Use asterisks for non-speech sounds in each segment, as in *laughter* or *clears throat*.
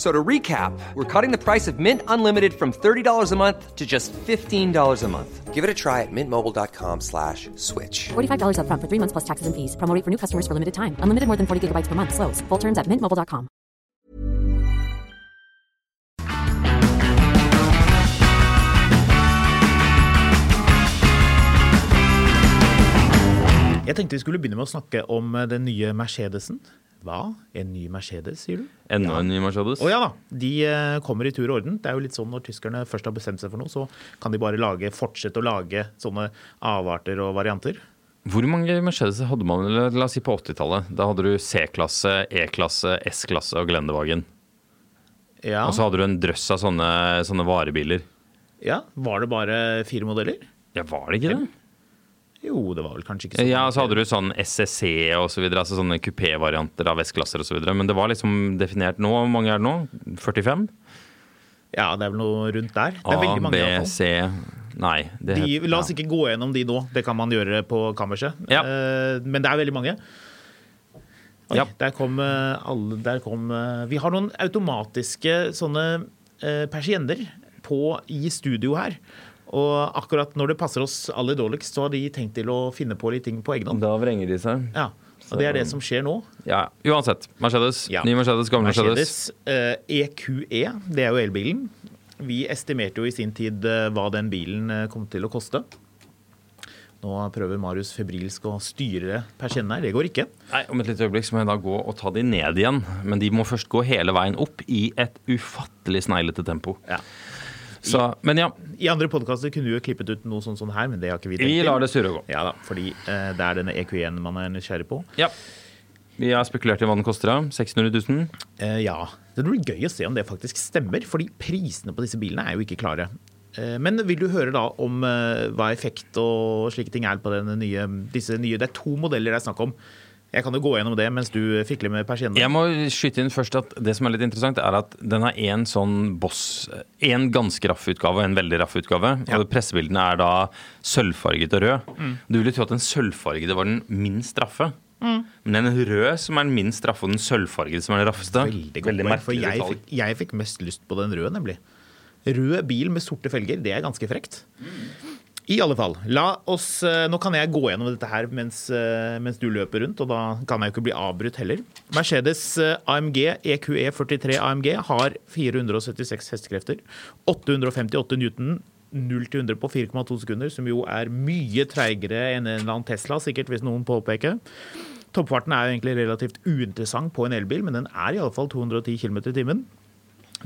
So to recap, we're cutting the price of Mint Unlimited from $30 a month to just $15 a month. Give it a try at mintmobile.com slash switch. $45 upfront for three months plus taxes and fees. Promo rate for new customers for limited time. Unlimited more than 40 gigabytes per month. Slows. Full terms at mintmobile.com. Jeg tenkte vi skulle begynne med å snakke om eh, den nye Mercedesen. Hva? En ny Mercedes, sier du? Enda en ny Mercedes. Å ja da. De eh, kommer i tur og orden. Det er jo litt sånn når tyskerne først har bestemt seg for noe, så kan de bare lage, fortsette å lage sånne avarter og varianter. Hvor mange Mercedes hadde man la oss si på 80-tallet? Da hadde du C-klasse, E-klasse, S-klasse og Glendevagen. Ja. Og så hadde du en drøss av sånne, sånne varebiler. ja. Var det bare fire modeller? Ja, var det ikke det? Jo, det var vel kanskje ikke sånn. Ja, så hadde du sånn SSC og så videre, altså sånne kupé-varianter av S-klasser og så videre. Men det var liksom definert nå. Hvor mange er det nå? 45? Ja, det er vel noe rundt der. Det er A, veldig mange B, hvert fall. C Nei. Det De, la oss ikke gå gjennom de nå, det kan man gjøre på kammerset. Ja. Eh, men det er veldig mange. Oi, Ja. Der kom eh, alle der kom, eh, Vi har noen automatiske sånne persienner på i studio her. Og akkurat når det passer oss aller dårligst, så har de tenkt til å finne på litt ting på egen hånd. Da vrenger de seg. Ja, og det er det som skjer nå. Ja, uansett. Mercedes. Ja. Ny Mercedes, gamle Mercedes. Mercedes eh, EQE, det er jo elbilen. Vi estimerte jo i sin tid eh, hva den bilen eh, kom til å koste. Nå prøver Marius febrilsk å styre persiennene her. Det går ikke. Nei, Om et lite øyeblikk så må jeg da gå og ta de ned igjen. Men de må først gå hele veien opp i et ufattelig sneglete tempo. Ja. Så, men ja, I andre podkaster kunne du jo klippet ut noe sånn, sånn her, men det har ikke vi tenkt vi lar det surre og gå. Ja da, fordi eh, det er denne EQ1 man er nysgjerrig på. Ja. Vi har spekulert i hva den koster. da. 600 000. Eh, ja. Det blir gøy å se om det faktisk stemmer, fordi prisene på disse bilene er jo ikke klare. Eh, men vil du høre da om eh, hva effekt og slike ting er på nye, disse nye Det er to modeller det er snakk om. Jeg kan jo gå gjennom det mens du fikler med persiennene. Jeg må skyte inn først at det som er litt interessant, er at den har én sånn boss En ganske raff utgave og en veldig raff utgave. Ja. Og pressebildene er da sølvfarget og rød. Du ville tro at den sølvfargede var den minst raffe. Men den røde som er den minst raffe, og den sølvfargede som er den raffeste. Veldig veldig merkelig jeg fikk, jeg fikk mest lyst på den røde, nemlig. Rød bil med sorte felger, det er ganske frekt. I alle fall, la oss, eh, Nå kan jeg gå gjennom dette her mens, eh, mens du løper rundt, og da kan jeg jo ikke bli avbrutt heller. Mercedes eh, AMG EQE 43 AMG har 476 hestekrefter, 858 newton, 0 til 100 på 4,2 sekunder, som jo er mye treigere enn en eller annen Tesla, sikkert hvis noen påpeker. Toppfarten er jo egentlig relativt uinteressant på en elbil, men den er iallfall 210 km i timen.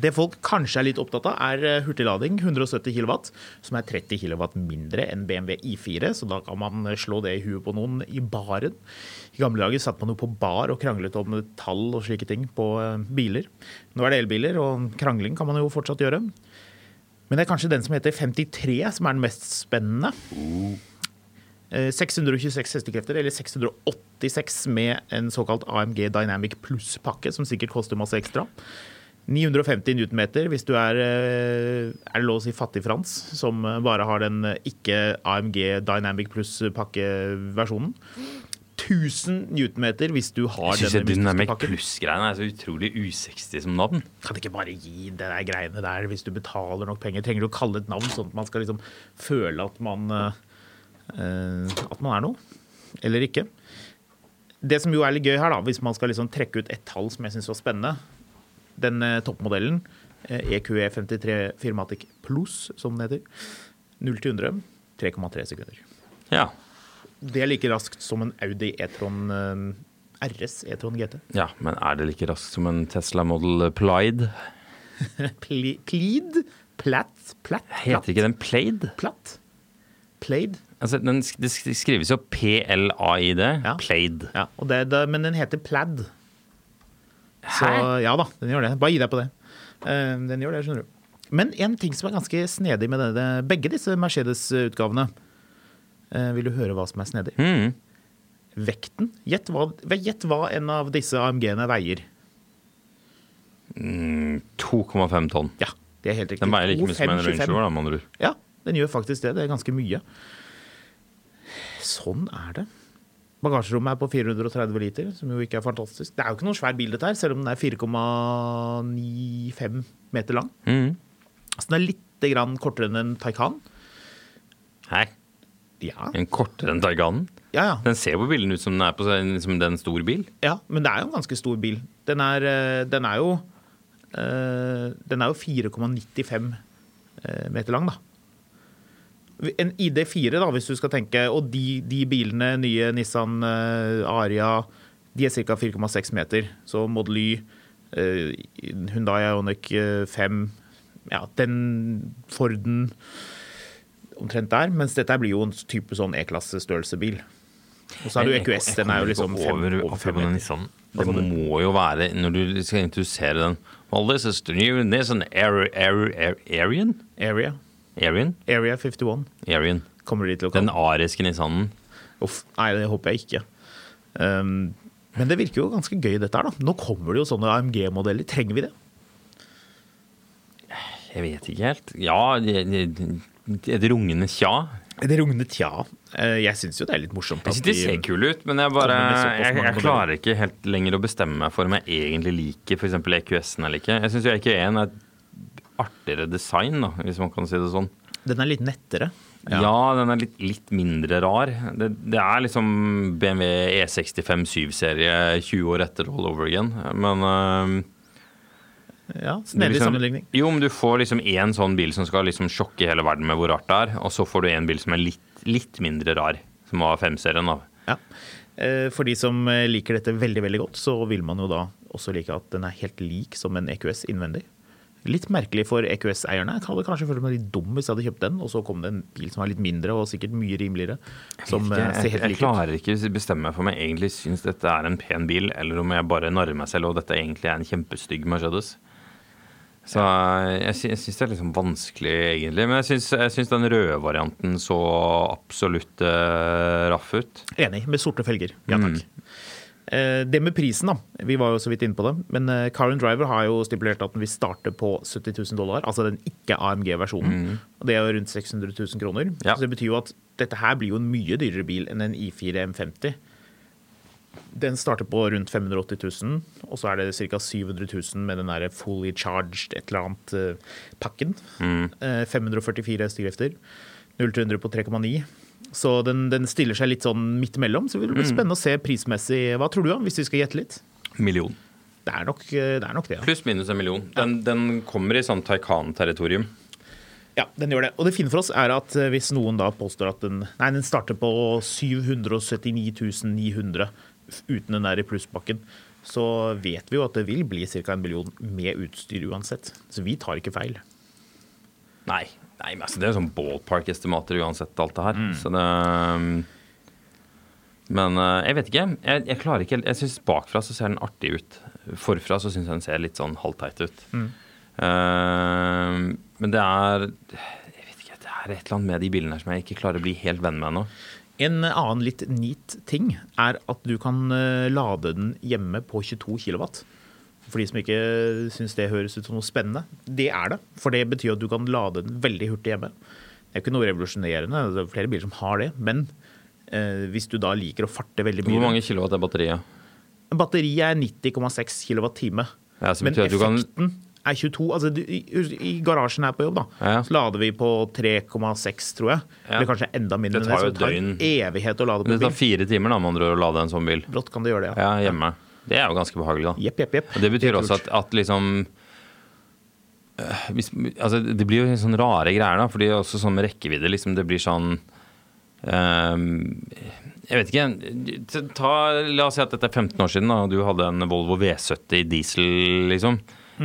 Det folk kanskje er litt opptatt av, er eh, hurtiglading, 170 kW, som er 30 kW mindre enn BMW I4, så da kan man eh, slå det i huet på noen i baren. I gamle dager satt man jo på bar og kranglet om tall og slike ting på eh, biler. Nå er det elbiler, og krangling kan man jo fortsatt gjøre. Men det er kanskje den som heter 53 som er den mest spennende. Eh, 626 hestekrefter, eller 686 med en såkalt AMG Dynamic Plus-pakke, som sikkert koster masse ekstra. 950 newtonmeter hvis du er, eh, er det lov å si fattig-Frans, som eh, bare har den eh, ikke AMG Dynamic Plus-pakkeversjonen. 1000 newtonmeter hvis du har Jeg syns denne Dynamic. Plus-greiene er så utrolig usexy som navn. Kan ikke bare gi det der greiene der hvis du betaler nok penger? Trenger du å kalle et navn, sånn at man skal liksom føle at man, eh, at man er noe? Eller ikke? Det som jo er litt gøy her, da, hvis man skal liksom trekke ut et tall som jeg syns var spennende Den eh, toppmodellen, eh, EQE 53 Firmatic Plus, som den heter, 0 til 100 3,3 sekunder. Ja. Det er like raskt som en Audi E-tron eh, RS E-tron GT. Ja, men er det like raskt som en Tesla Model Plaid? *laughs* Ple- Plead? Platt? Platt? Heter ikke den Plaid? Platt? Plaid? Altså, den, det skrives jo P-L-A-I-D. Ja. Plaid. Ja, det, det, men den heter Plaid. Så ja da, den gjør det. Bare gi deg på det. Eh, den gjør det, skjønner du. Men en ting som er ganske snedig med denne, begge disse Mercedes-utgavene eh, Vil du høre hva som er snedig? Mm. Vekten. Gjett hva, gjett hva en av disse AMG-ene veier. 2,5 tonn. Ja, det er helt riktig. Den veier like mye som en 25. Range Rover, med andre ord. Ja, den gjør faktisk det. Det er ganske mye. Sånn er det. Bagasjerommet er på 430 liter, som jo ikke er fantastisk. Det er jo ikke noen svær bil, dette her, selv om den er 4,95 meter lang. Mm. Så den er litt grann kortere enn en Taycan. Hæ? Ja. En kortere enn Taycanen? Ja, ja. Den ser på bildene ut som den er på som den stor bil. ja, men det er jo en ganske stor bil. Den er, eh, den er jo eh, jo 4,95 eh, meter lang, da. En ID4, da, hvis du skal tenke, og de, de bilene, nye Nissan eh, Aria, de er ca. 4,6 meter. Så Model Y, Hundai Ionic Ioniq eh, 5, ja, den Forden omtrent der. Mens dette blir jo en type sånn E-klassestørrelsebil. Og så har du EQS, den er jo liksom fem, over, over fem meter. Det må jo være, når du skal introdusere den Well, this is the new Nissan Arian? Area. Arian? Area 51. Arian. Kommer de til å Den kalle ariske Nissanen. Uff, Nei, det håper jeg ikke. Um, men det virker jo ganske gøy, dette her. da. Nå kommer det jo sånne AMG-modeller. Trenger vi det? Jeg vet ikke helt. Ja, et rungende tja. Det rungende tja. Eh, Jeg syns jo det er litt morsomt. Jeg synes de ser kule ut, men jeg, bare, jeg, jeg klarer ikke helt lenger å bestemme meg for om jeg egentlig liker f.eks. EQS-en eller ikke. Jeg syns EQ1 er et artigere design, da, hvis man kan si det sånn. Den er litt nettere. Ja, den er litt, litt mindre rar. Det, det er liksom BMW E65 7-serie 20 år etter all over again. Men øhm, Ja, er Snedig liksom, sammenligning. Jo, men du får liksom én sånn bil som skal liksom sjokke hele verden med hvor rart det er, og så får du en bil som er litt, litt mindre rar, som var 5-serien. da. Ja. Eh, For de som eh, liker dette veldig veldig godt, så vil man jo da også like at den er helt lik som en EQS innvendig. Litt merkelig for EQS-eierne. Jeg hadde kanskje følt meg litt dum hvis jeg hadde kjøpt den, og så kom det en bil som var litt mindre og sikkert mye rimeligere. Som eh, jeg, ser helt jeg lik ut. klarer ikke å bestemme meg for om jeg egentlig syns dette er en pen bil, eller om jeg bare narrer meg selv og dette egentlig er en kjempestygg Mercedes. Så jeg, jeg syns det er liksom vanskelig, egentlig. Men jeg syns, den røde varianten så absolutt uh, raff ut. Enig, med sorte felger. Ja takk. Eh, Det med prisen, da. Vi var jo så vidt inne på det. Men Karen Car Driver har jo stipulert at den vil starte på 70 000 dollar. Altså den ikke AMG-versjonen. Og Det er jo rundt 600 000 kroner. Ja. Så det betyr jo at dette her blir jo en mye dyrere bil enn en I4 M50. Den starter på rundt 580 000, og så er det ca. 700 000 med den der fully charged et eller annet eh, pakken. Mm. 544 hestekrefter. 0 til 100 på 3,9. Så den, den stiller seg litt sånn midt imellom. Så det blir spennende å se prismessig. Hva tror du, om, hvis vi skal gjette litt? Million. Det er nok eh, det. Er nok det ja. Pluss minus en million. Den, den kommer i sånn Taycan-territorium. ja, den gjør det. Og det fine for oss er at eh, hvis noen da påstår at den Nei, den starter på 779 900 uten den der i plusspakken, så vet vi jo at det vil bli ca. en million med utstyr uansett. Så vi tar ikke feil. Nei, nei men altså, det er jo sånn ballpark-estimater uansett, alt det her. Så det um, Men uh, jeg vet ikke. Jeg, jeg klarer ikke Jeg syns bakfra så ser den artig ut. Forfra så syns jeg den ser litt sånn halvteit ut. Uh, men det er Jeg vet ikke, det er et eller annet med de bilene her som jeg ikke klarer å bli helt venn med ennå. En annen litt neat ting er at du kan eh, lade den hjemme på 22 kW. For de som ikke syns det høres ut som noe spennende. Det er det. For det betyr at du kan lade den veldig hurtig hjemme. Det er jo ikke noe revolusjonerende, det er flere biler som har det. Men eh, hvis du da liker å farte veldig mye Hvor mange kilowatt er batteriet? Batteriet er 90,6 kWh. Ja, Men effekten kan- er 22. Altså, du, i, I garasjen her på jobb da, Ja. så lader vi på 3,6, tror jeg. Ja. Eller kanskje enda mindre Det tar jo det tar en evighet å lade på Det tar fire timer da, med andre å lade en sånn bil. Brått kan det gjøre det, Ja, hjemme. Det er jo ganske behagelig, da. Jepp, jepp, jepp. Og det betyr også at, at liksom øh, hvis, altså Det blir jo sånn rare greier, da. Fordi også sånn med rekkevidde, liksom det blir sånn um, Jeg vet ikke. Ta, la oss si at dette er 15 år siden, da, og du hadde en Volvo V70 diesel, liksom.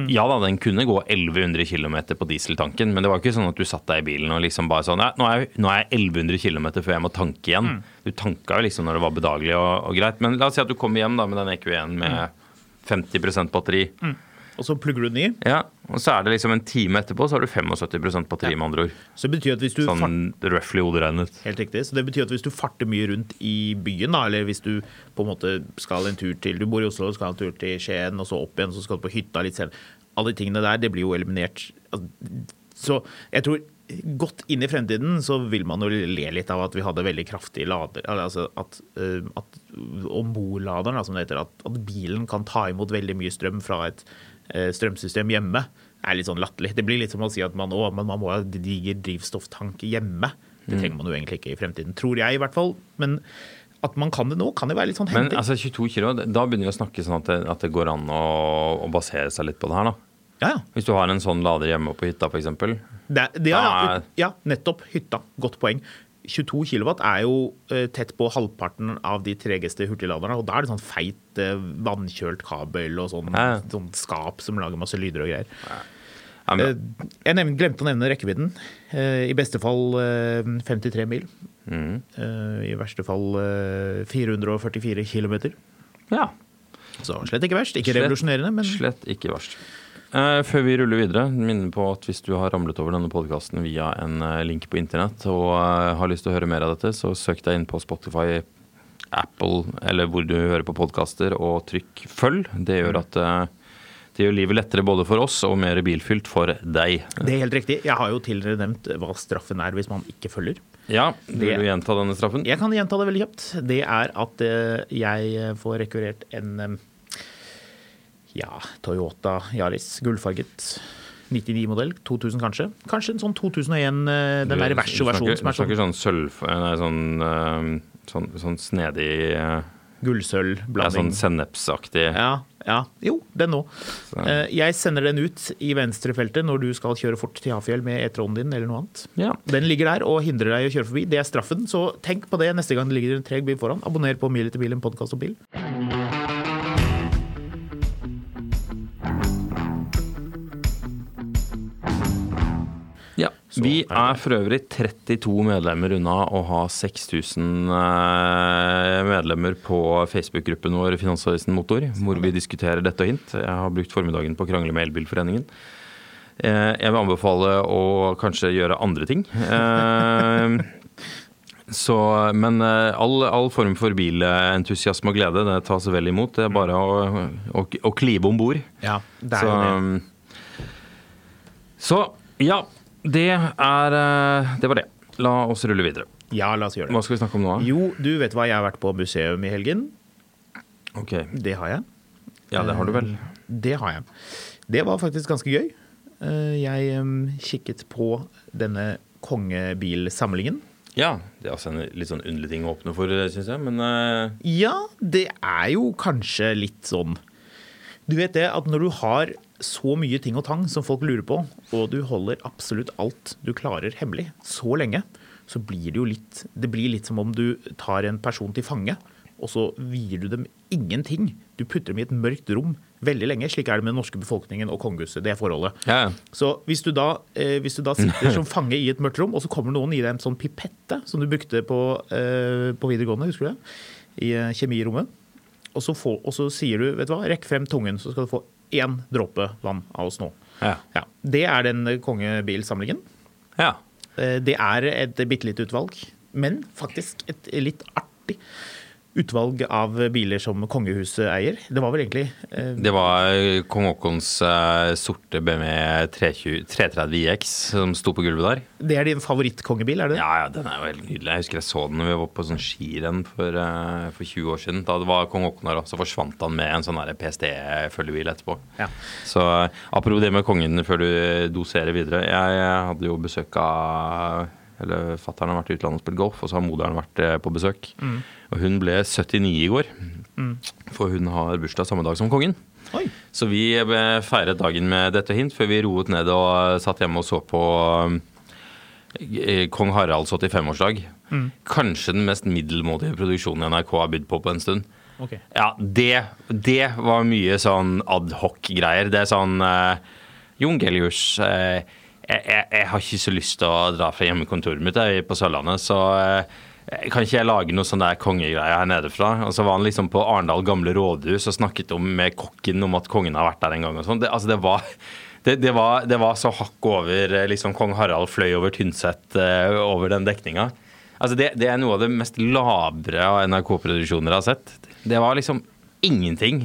Ja da, den kunne gå 1100 km på dieseltanken, men det var ikke sånn at du satt deg i bilen og liksom bare sånn nå, er, jeg- nå er jeg 1100 km før jeg må tanke igjen. Du tanka jo liksom når det var bedagelig og, og greit. Men la oss si at du kommer hjem da med den EQ1 med 50% batteri. Og så plugger du den i. Ja, og så er det liksom en time etterpå, så har du 75 batteri, med andre ord. Så det betyr at hvis du Sånn roughly hoderegnet. Helt riktig. Så det betyr at hvis du farter mye rundt i byen, da, eller hvis du på en måte skal en tur til Du bor i Oslo skal en tur til Skien, og så opp igjen, så skal du på hytta litt selv. Alle de tingene der, det blir jo eliminert. Altså, Så jeg tror godt inn i fremtiden så vil man jo le litt av at vi hadde veldig kraftig lader. Altså at, uh, at ombordladeren, som det heter, at, at bilen kan ta imot veldig mye strøm fra et eh, strømsystem hjemme, er litt sånn latterlig. Det blir litt som å si at man, å, man må ha diger drivstofftank hjemme. Det Mm. trenger man jo egentlig ikke i fremtiden, tror jeg i hvert fall. Men at man kan det nå, kan jo være litt sånn Men altså 22 kilo, da begynner vi å snakke sånn at det, at det går an å, å basere seg litt på det her, da. ja, ja. Hvis du har en sånn lader hjemme på hytta, f.eks. Det, ja, ja, ja, nettopp. Hytta. Godt poeng. 22 kW er jo eh, tett på halvparten av de tregeste hurtigladerne. Og da er det sånn feit, eh, vannkjølt kabel og sånn, Ja. sånn skap som lager masse lyder og greier. Ja, men- Eh, Jeg nevnte, glemte å nevne rekkevidden. I beste fall eh, 53 mil. Mm. I verste fall eh, 444 km. ja. Så slett ikke verst. Ikke Slett- revolusjonerende, men Slett ikke verst. Eh, før vi ruller videre, minner på at hvis du har ramlet over denne podkasten via en eh, link på internett og eh, har lyst til å høre mer av dette, så søk deg inn på Spotify, Apple eller hvor du hører på podkaster, og trykk 'følg'. Det gjør at eh, det gjør livet lettere både for oss og mer bilfylt for deg. det er helt riktig. Jeg har jo tidligere nevnt hva straffen er hvis man ikke følger. Ja, vil du gjenta denne straffen? Jeg kan gjenta det veldig kjapt. Det er at jeg får rekvirert en ja, Toyota Yaris gullfarget 99-modell. 2000 kanskje. Kanskje en sånn 2001, eh, den der Du verso-versjonen er snakker sånn sånn sølv... Nei, sånn, eh, sånn, sånn snedig eh, ja, gullsølvblanding. Sånn sennepsaktig. Ja, ja. Jo, den nå. Eh, Jeg sender den ut i venstrefeltet når du skal kjøre fort til Hafjell med E-tronen din eller noe annet. Ja. Den ligger der og hindrer deg i å kjøre forbi. Det er straffen, så tenk på det neste gang det ligger en treg bil foran. Abonner på Mil etter bil, en podkast om bil. Ja. Vi er for øvrig 32 medlemmer unna å ha 6000 eh, medlemmer på Facebook-gruppen vår Finansavisen Motor, hvor vi diskuterer dette og hint. Jeg har brukt formiddagen på å krangle med Elbilforeningen. Eh, Jeg vil anbefale å kanskje gjøre andre ting. Eh, Så, men all, all form for bilentusiasme og glede det tas vel imot. Det er bare å, å, å klive om bord. Ja, det er Så, jo det. um, så ja, det er eh, Det var det. La oss rulle videre. Ja, la oss gjøre det. Hva skal vi snakke om nå? Jo, du vet hva, jeg har vært på museum i helgen. Ok, Det har jeg. Ja, det har du vel. Det har jeg. Det var faktisk ganske gøy. Eh, Jeg kikket på denne kongebilsamlingen. Ja, det er også en litt sånn underlig ting å åpne for, syns jeg. Men eh, Ja, det er jo kanskje litt sånn Du vet det at når du har så mye ting og tang som folk lurer på, og du holder absolutt alt du klarer hemmelig så lenge, så blir det jo litt Det blir litt som om du tar en person til fange, og så vier du dem ingenting. Du putter dem i et mørkt rom veldig lenge. Slik er det med den norske befolkningen og kongehuset. Det er forholdet. ja, ja. Så hvis du, da, eh, hvis du da sitter *laughs* som fange i et mørkt rom, og så kommer noen i deg en sånn pipette som du brukte på, eh, på videregående, husker du det? I eh, kjemirommet. Og så, får, og så sier du, vet du hva, rekk frem tungen, så skal du få én dråpe vann av oss nå. ja. Ja, Det er den kongebilsamlingen. ja. Eh, Det er et bitte lite utvalg, men faktisk et litt artig utvalg av biler som kongehuset eier. Det var vel egentlig eh, Det var eh, kong Haakons eh, sorte BMW 320 330 IX som sto på gulvet der. Det er din favorittkongebil, er det? Ja, ja, den er jo helt nydelig. Jeg husker jeg så den når vi var på sånn skirenn for, eh, for 20 år siden. Da det var kong Haakon og så forsvant han med en sånn PST-følgebil etterpå. Ja. Så eh, apropos det med kongen før du doserer videre. Jeg, jeg hadde jo besøk av eller Fattern har vært i utlandet og spilt golf, og så har moderen vært eh, på besøk. Og hun ble 79 i går, for hun har bursdag samme dag som kongen. Oi. Så vi eh, feiret dagen med dette hint før vi roet ned og satt hjemme og så på eh, kong Haralds 85-årsdag. Kanskje den mest middelmådige produksjonen NRK har bydd på på en stund. Okay. Ja, det, det var mye sånn adhoc-greier. Det er sånn eh, Jon Gelius, eh, jeg, jeg, har ikke så lyst til å dra fra hjemmekontoret mitt jeg, på Sørlandet, så jeg kan ikke jeg lage noe sånn der kongegreier her nede fra? Og så var han liksom på Arendal gamle rådhus og snakket om, med kokken om at kongen har vært der en gang og sånn. Det, altså det var det, det, det var så hakk over eh, liksom Kong Harald fløy over Tynset eh, over den dekninga. Altså det, det er noe av det mest labre av NRK-produksjoner jeg har sett. Det var liksom ingenting.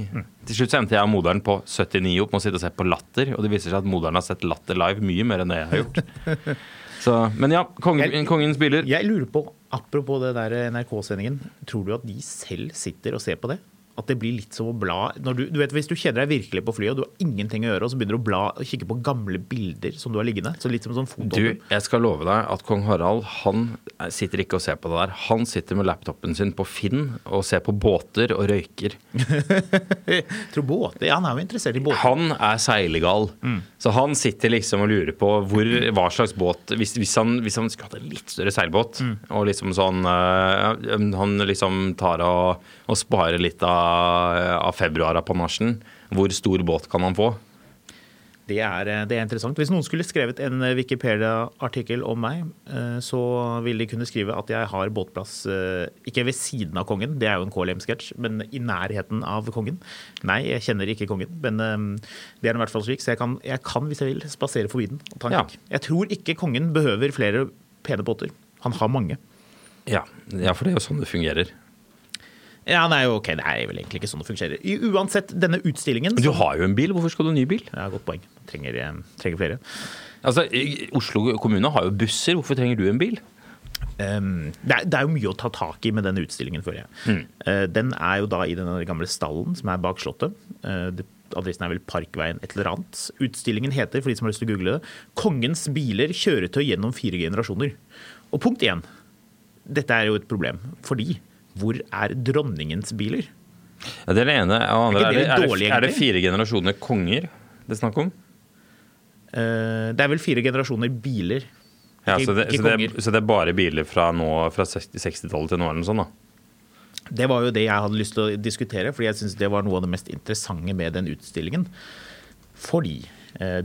Til slutt sendte endte jeg og moderen på 79 opp med å sitte og se på Latter, og det viser seg at moderen har sett Latter live mye mer enn det jeg har gjort. *laughs* Så, men ja, kongen, kongens biler. Jeg lurer på, apropos det der NRK-sendingen, tror du at de selv sitter og ser på det? At det blir litt som å bla når du, du vet, Hvis du kjeder deg virkelig på flyet og du har ingenting å gjøre, og så begynner du å bla og kikke på gamle bilder som du har liggende, så litt som sånn Du, jeg skal love deg at kong Harald han sitter ikke og ser på det der. Han sitter med laptopen sin på Finn og ser på båter og røyker. *laughs* Tror båter, ja, Han er jo interessert i båter. Han er seilegal. Så han sitter liksom og lurer på hvor, hva slags båt Hvis, hvis, han, hvis han skulle hatt en litt større seilbåt, og liksom sånn øh, Han liksom tar og, og spare litt av, av februarapanasjen. Hvor stor båt kan han få? Det er, eh, det er interessant. Hvis noen skulle skrevet en eh, Wikipedia-artikkel om meg, eh, så ville de kunne skrive at jeg har båtplass ikke ved siden av kongen, det er jo en KLM-sketsj, men i nærheten av kongen. Nei, jeg kjenner ikke kongen, men det er i hvert fall slik, så jeg kan, jeg kan hvis jeg vil, spasere forbi den og ta en Ja. kikk. Jeg tror ikke kongen behøver flere pene båter. Han har mange. Ja, ja, for det er jo sånn det fungerer. Ja, nei, ok, Det er vel egentlig ikke sånn det fungerer. I- Uansett, denne utstillingen du har jo en bil, hvorfor skal du ha en ny bil? Ja, Godt poeng. Trenger, eh, trenger flere. Altså, Oslo kommune har jo busser, hvorfor trenger du en bil? Um, det, er, det er jo mye å ta tak i med denne utstillingen, føler jeg. Eh, den er jo da i den gamle stallen som er bak Slottet. Uh, det, adressen er vel Parkveien et eller annet. Utstillingen heter, for de som har lyst til å google det, 'Kongens biler kjøretøy gjennom fire generasjoner'. Og punkt én. Dette er jo et problem, fordi hvor er dronningens biler? Ja, det er det ene. Og andre, Er er, det er, det, er det fire generasjoner konger det er snakk om? Uh, det er vel fire generasjoner biler. Ja, så, det, så, det, konger. så det er bare biler fra, nå, fra 60 60-tallet til nå, eller noe sånt? da? Det var jo det jeg hadde lyst til å diskutere, fordi jeg syns det var noe av det mest interessante med den utstillingen. Fordi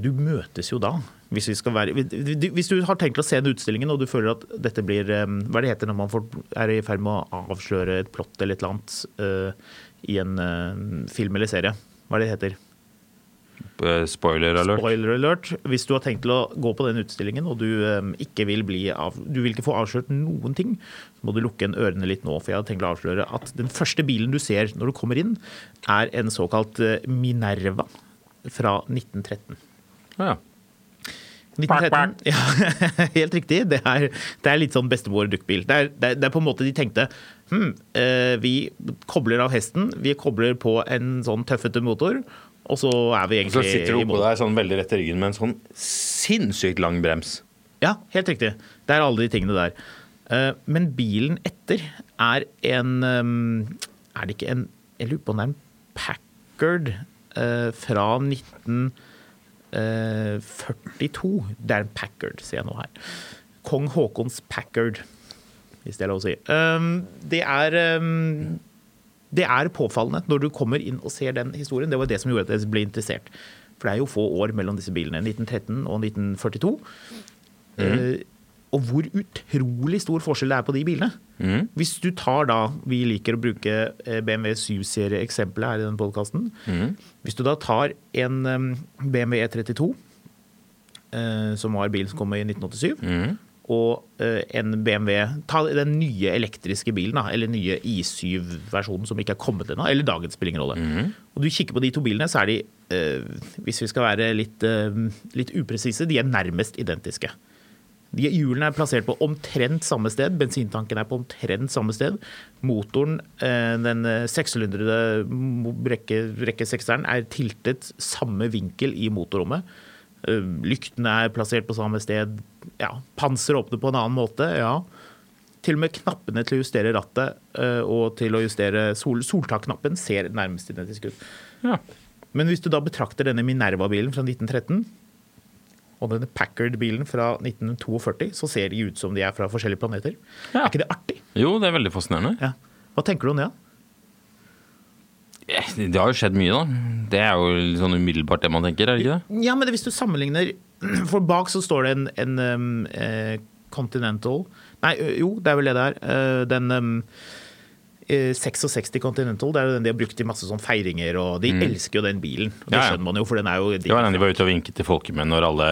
du møtes jo da, hvis, vi skal være, hvis du har tenkt å se den utstillingen og du føler at dette blir eh, Hva er det heter når man får, er i ferd med å avsløre et plott eller et eller annet eh, i en eh, film eller serie? Hva er det det heter? Eh, Spoiler alert. Spoiler alert. Hvis du har tenkt til å gå på den utstillingen og du eh, ikke vil bli av, du vil ikke få avslørt noen ting, så må du lukke en ørene litt nå. For jeg har tenkt å avsløre at den første bilen du ser når du kommer inn, er en såkalt eh, Minerva fra 1913. Ja, ja. 1913, *laughs* ja, helt riktig. Det er, det er litt sånn bestemor-dukkbil. Det, er- det, er- det er på en måte de tenkte hm, eh, vi kobler av hesten, vi kobler på en sånn tøffete motor, og så er vi Og så sitter du oppå der sånn veldig rett i ryggen med en sånn sinnssykt lang brems. Ja, helt riktig. Det er alle de tingene der. Eh, Men bilen etter er en eh, Er det ikke en Jeg lurer på om det er en Packard fra 1942. Det er en Packard, ser jeg nå her. Kong Haakons Packard, hvis det er lov å si. Eh, Det er eh, det er påfallende når du kommer inn og ser den historien. Det var det som gjorde at jeg ble interessert. For det er jo få år mellom disse bilene. 1913 og 1942. Eh, og hvor utrolig stor forskjell det er på de bilene. Hvis du tar da Vi liker å bruke eh, BMW 7-serie-eksempelet her i denne podkasten. Hvis du da tar en BMW E32, eh, som var bilen som kom i 1987, og eh, en BMW Ta den nye elektriske bilen, da, eller nye I7-versjonen som ikke er kommet ennå, eller dagens spiller ingen rolle. Og du kikker på de to bilene, så er de, hvis vi skal være litt, litt upresise, de er nærmest identiske. Hjulene er plassert på omtrent samme sted, bensintanken er på omtrent samme sted. Motoren, eh, den eh, sekssylindrede rekke, rekke sekseren, er tiltet samme vinkel i motorrommet. Eh, Lyktene er plassert på samme sted. Ja, Panseret åpner på en annen måte. ja. Til og med knappene til å justere rattet og til å justere sol, soltakknappen ser nærmest identisk ut. Ja. Men hvis du da betrakter denne Minerva-bilen fra 1913 og denne Packard-bilen fra 1942, så ser de ut som de er fra forskjellige planeter. Ja. Er ikke det artig? Jo, det er veldig fascinerende. Ja. Hva tenker du om det? da? Eh, Det har jo skjedd mye, da. Det er jo litt sånn umiddelbart det man tenker, er det ikke det? Ja, men hvis du sammenligner *clears throat* For bak så står det en, en um, eh, Continental Nei, jo, det er vel det det er. Uh, den um, eh, 66 Continental, det er jo den de har brukt i masse sånn feiringer, og de elsker jo den bilen. Og det Mm. Ja, ja. skjønner man jo, for den er jo Det var den de var ute og vinket til folket med når alle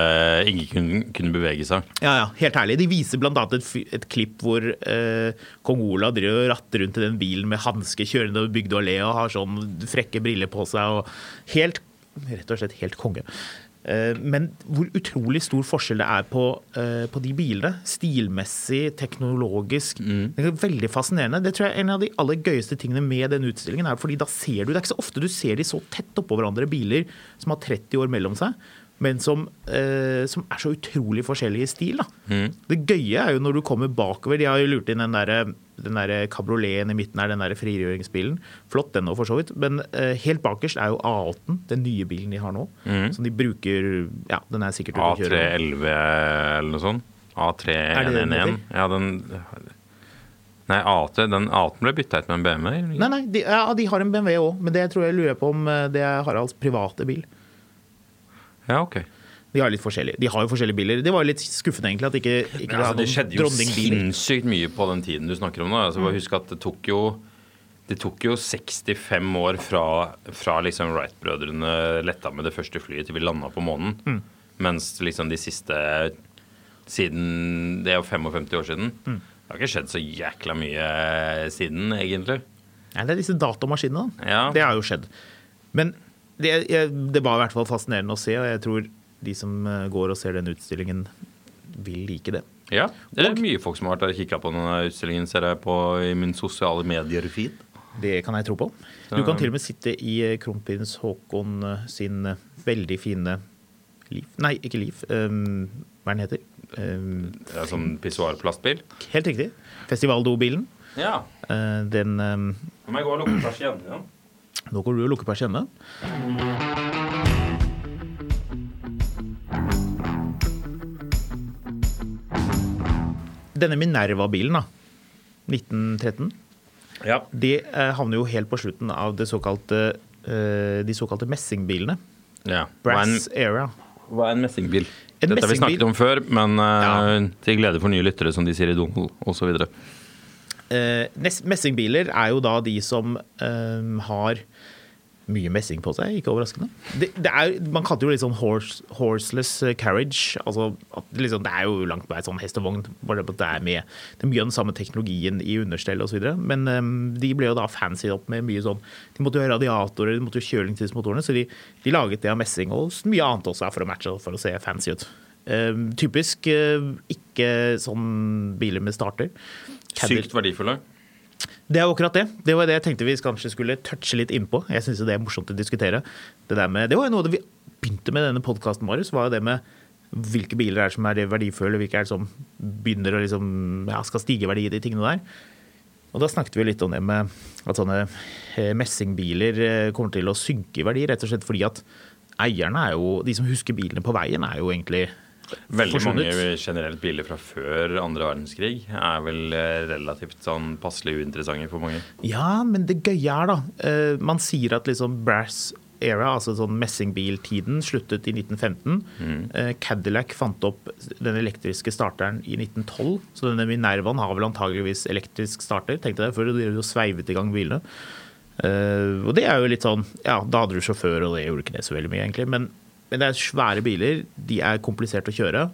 ikke kunne, kunne bevege seg. Ja, ja, helt ærlig. De viser annet et, et klipp hvor eh, kong Olav driver og ratter rundt i den bilen med hansker kjørende over bygde og allé og har sånn frekke briller på seg og helt Rett og slett helt konge. Eh, Men hvor utrolig stor forskjell det er på, eh, på de bilene. Stilmessig, teknologisk. Det er veldig fascinerende. Det tror jeg er en av de aller gøyeste tingene med den utstillingen. er fordi da ser du, Det er ikke så ofte du ser de så tett oppå hverandre, biler som har 30 år mellom seg. Men som, eh, som er så utrolig forskjellige i stil. Da. Det gøye er jo når du kommer bakover. De har jo lurt inn den der, den der kabrioleten i midten er den der frigjøringsbilen. Flott den nå, for så vidt. Men eh, helt bakerst er jo A8, den nye bilen de har nå. Som de bruker Ja, den er sikkert ute å kjøre. A311 eller noe sånt. Er det det den A311. Ja, den Nei, A8, den A8 ble bytta ut med en BMW. eller? Nei, nei, de, ja, de har en BMW òg, men det tror jeg lurer på om eh, det er Haralds private bil. Ja, ok. De har litt forskjellige. De har jo forskjellige biler. Det var jo litt skuffende egentlig at ikke, ikke Men, altså, det skjedde jo sinnssykt mye på den tiden du snakker om nå. Altså, bare Husk at det tok jo det tok jo 65 år fra, fra liksom Wright-brødrene letta med det første flyet til vi landa på månen. Mm. Mens liksom de siste Siden Det er jo 55 år siden. Mm. Det har ikke skjedd så jækla mye siden, egentlig. Nei, det er disse datamaskinene. da. Ja. Det har jo skjedd. Men det, jeg, det var i hvert fall fascinerende å se, og jeg tror de som eh, går og ser den utstillingen, vil like det. Ja, det er Og- mye folk som har vært der og kikka på denne utstillingen, ser jeg på i min sosiale medier-feed. Det kan jeg tro på. Du kan til og med sitte i eh, kronprins Haakon eh, sin veldig fine liv Nei, ikke liv. Um, hva den heter? Um, Det er sånn pissoarplastbil. helt riktig. Festivaldobilen. Ja. Uh, den um, Nå må jeg gå og lukke persiennene. Nå går du og lukker persiennene. Denne Minerva-bilen, da. 1913. Ja. De eh, havner jo helt på slutten av det såkalte, eh, de såkalte messingbilene. ja. Er en, Brass Era. hva er en messingbil? En Dette har vi snakket om før, men eh, Ja. til glede for nye lyttere, som de sier i Donald, osv. Eh, messingbiler er jo da de som eh, har mye messing på seg, ikke overraskende. Det, det er, man kaller det jo litt sånn horse, horseless carriage. Altså, liksom, det er jo langt på vei sånn hest og vogn. Bare det er, med, det er mye av den samme teknologien i understell osv. Men um, de ble jo da fancy opp med mye sånn De måtte jo ha radiatorer, de måtte jo kjøle til motorene, så de, de laget det av messing og mye annet også for å matche for å se fancy ut. Um, typisk uh, ikke sånn biler med starter. Caddy- Sykt verdifulle. Det er akkurat det. Det var det jeg tenkte vi kanskje skulle touche litt innpå. Jeg syns det er morsomt å diskutere. Det, med, det var jo noe vi begynte med denne podkasten vår. var jo det med hvilke biler er som er verdifulle, hvilke er som begynner å liksom, ja, skal stige verdi i de tingene der. Og da snakket vi litt om det med at sånne eh, messingbiler eh, kommer til å synke i verdi, rett og slett fordi at eierne er jo De som husker bilene på veien, er jo egentlig Veldig mange generelt biler fra før andre verdenskrig er vel eh, relativt sånn passelig uinteressante for mange. Ja, men det gøye er da eh, Man sier at liksom brass era, altså sånn messingbiltiden, sluttet i 1915. Mm. Cadillac fant opp den elektriske starteren i 1912. Så denne Minervaen har vel antageligvis elektrisk starter, tenkte jeg, før de jo sveivet i gang bilene. Eh, og det er jo litt sånn Ja, da hadde du sjåfør, og det gjorde ikke det så veldig mye, egentlig. Men, men det er svære biler, de er komplisert å kjøre.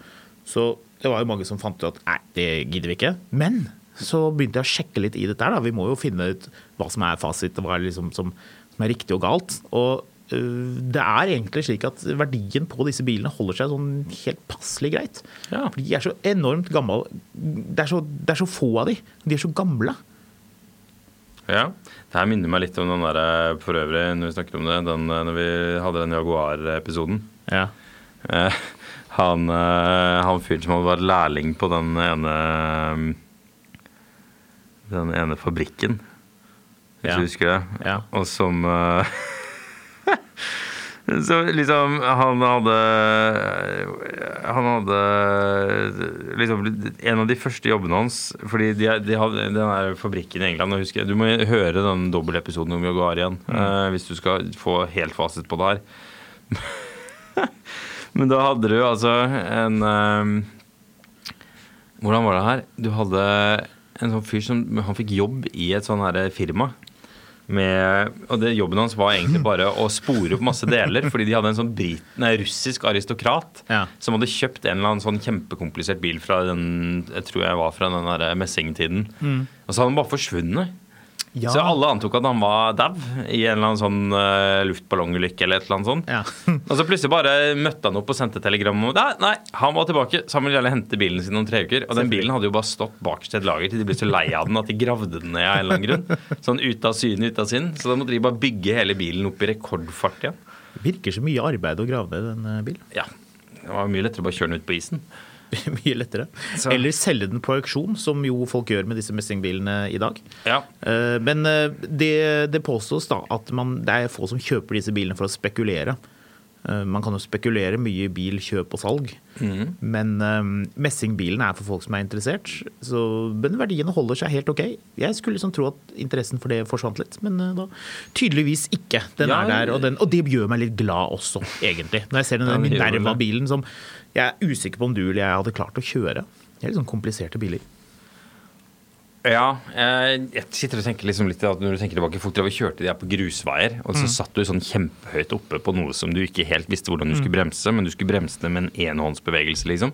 Så det var jo mange som fant ut at nei, det gidder vi ikke. Men så begynte jeg å sjekke litt i dette her. da. Vi må jo finne ut hva som er fasit, og hva er liksom som, som er riktig og galt. Og øh, det er egentlig slik at verdien på disse bilene holder seg sånn helt passelig greit. Ja. For de er så enormt gamle. Det er så, det er så få av de. De er så gamle. Ja, Det her minner meg litt om den der, eh, for øvrig, når vi snakket om det, den, eh, når vi hadde den Jaguar-episoden. Ja. Eh, han, eh, han fyren som hadde vært lærling på den ene Den ene fabrikken, hvis Ja. du husker det. Ja. Og som *laughs* Så liksom Han hadde Han hadde liksom En av de første jobbene hans Fordi de, de hadde den der fabrikken i England jeg husker, Du må høre den dobbeltepisoden om Jaguar igjen eh, hvis du skal få helt fasit på det her. *laughs* Men da hadde du altså en eh, Hvordan var det her? Du hadde en sånn fyr som Han fikk jobb i et sånn her firma. Med, og det, Jobben hans var egentlig *laughs* bare å spore opp masse deler. Fordi de hadde en sånn brit, nei, russisk aristokrat Ja. som hadde kjøpt en eller annen sånn kjempekomplisert bil fra den jeg tror jeg var fra den der Mm. Og så hadde han bare forsvunnet. Ja. Så alle antok at han var dau i en eller annen sånn uh, luftballongulykke eller et eller annet sånt. Ja. *laughs* og så plutselig bare møtte han opp og sendte telegram om nei, nei, han var tilbake. Så han ville gjerne hente bilen sin om tre uker. Og den bilen hadde jo bare stått bakerst i et lager til de ble så lei av den at de gravde den ned av en eller annen grunn. *laughs* Sånn ut av syne, ut av sinn. Så da måtte de bare bygge hele bilen opp i rekordfart igjen. Virker så mye arbeid å grave ned den eh, bilen. Ja. Det var mye lettere å bare kjøre den ut på isen. *laughs* mye lettere. Så- Eller selge den på auksjon, som jo folk gjør med disse messingbilene i dag. Ja. Eh, Men eh, det, det påstås da at man, det er få som kjøper disse bilene for å spekulere. Eh, Man kan jo spekulere mye i bil, kjøp og salg, mm. men messingbilene messingbilen er for folk som er interessert. Så men verdiene holder seg helt ok. Jeg skulle liksom tro at interessen for det forsvant litt, men da tydeligvis ikke. Den Ja, er der, og, den, og det gjør meg litt glad også, egentlig. Når jeg ser den den. Minerva-bilen som jeg er usikker på om du eller jeg hadde klart å kjøre. Det er litt sånn kompliserte biler. Ja, jeg, sitter og tenker liksom litt at når du tenker tilbake Folk drev og kjørte de her på grusveier, og så satt du sånn kjempehøyt oppe på noe som du ikke helt visste hvordan du skulle bremse, men du skulle bremse det med en enhåndsbevegelse, liksom.